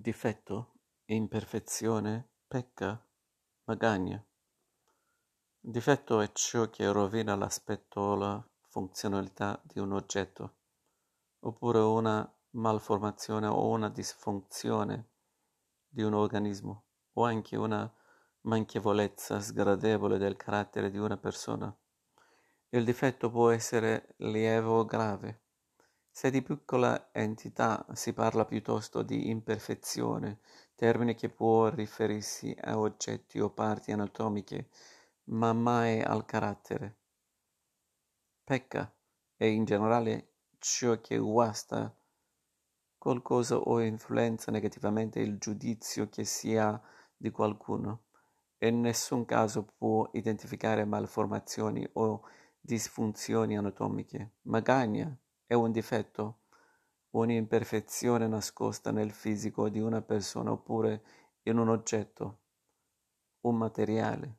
Difetto, imperfezione, pecca, magagna. Difetto è ciò che rovina l'aspetto o la funzionalità di un oggetto, oppure una malformazione o una disfunzione di un organismo, o anche una manchevolezza sgradevole del carattere di una persona. Il difetto può essere lieve o grave se di piccola entità si parla piuttosto di imperfezione, termine che può riferirsi a oggetti o parti anatomiche, ma mai al carattere. Pecca è in generale ciò che guasta qualcosa o influenza negativamente il giudizio che si ha di qualcuno. In nessun caso può identificare malformazioni o disfunzioni anatomiche. Magagna è un difetto, un'imperfezione nascosta nel fisico di una persona oppure in un oggetto, un materiale.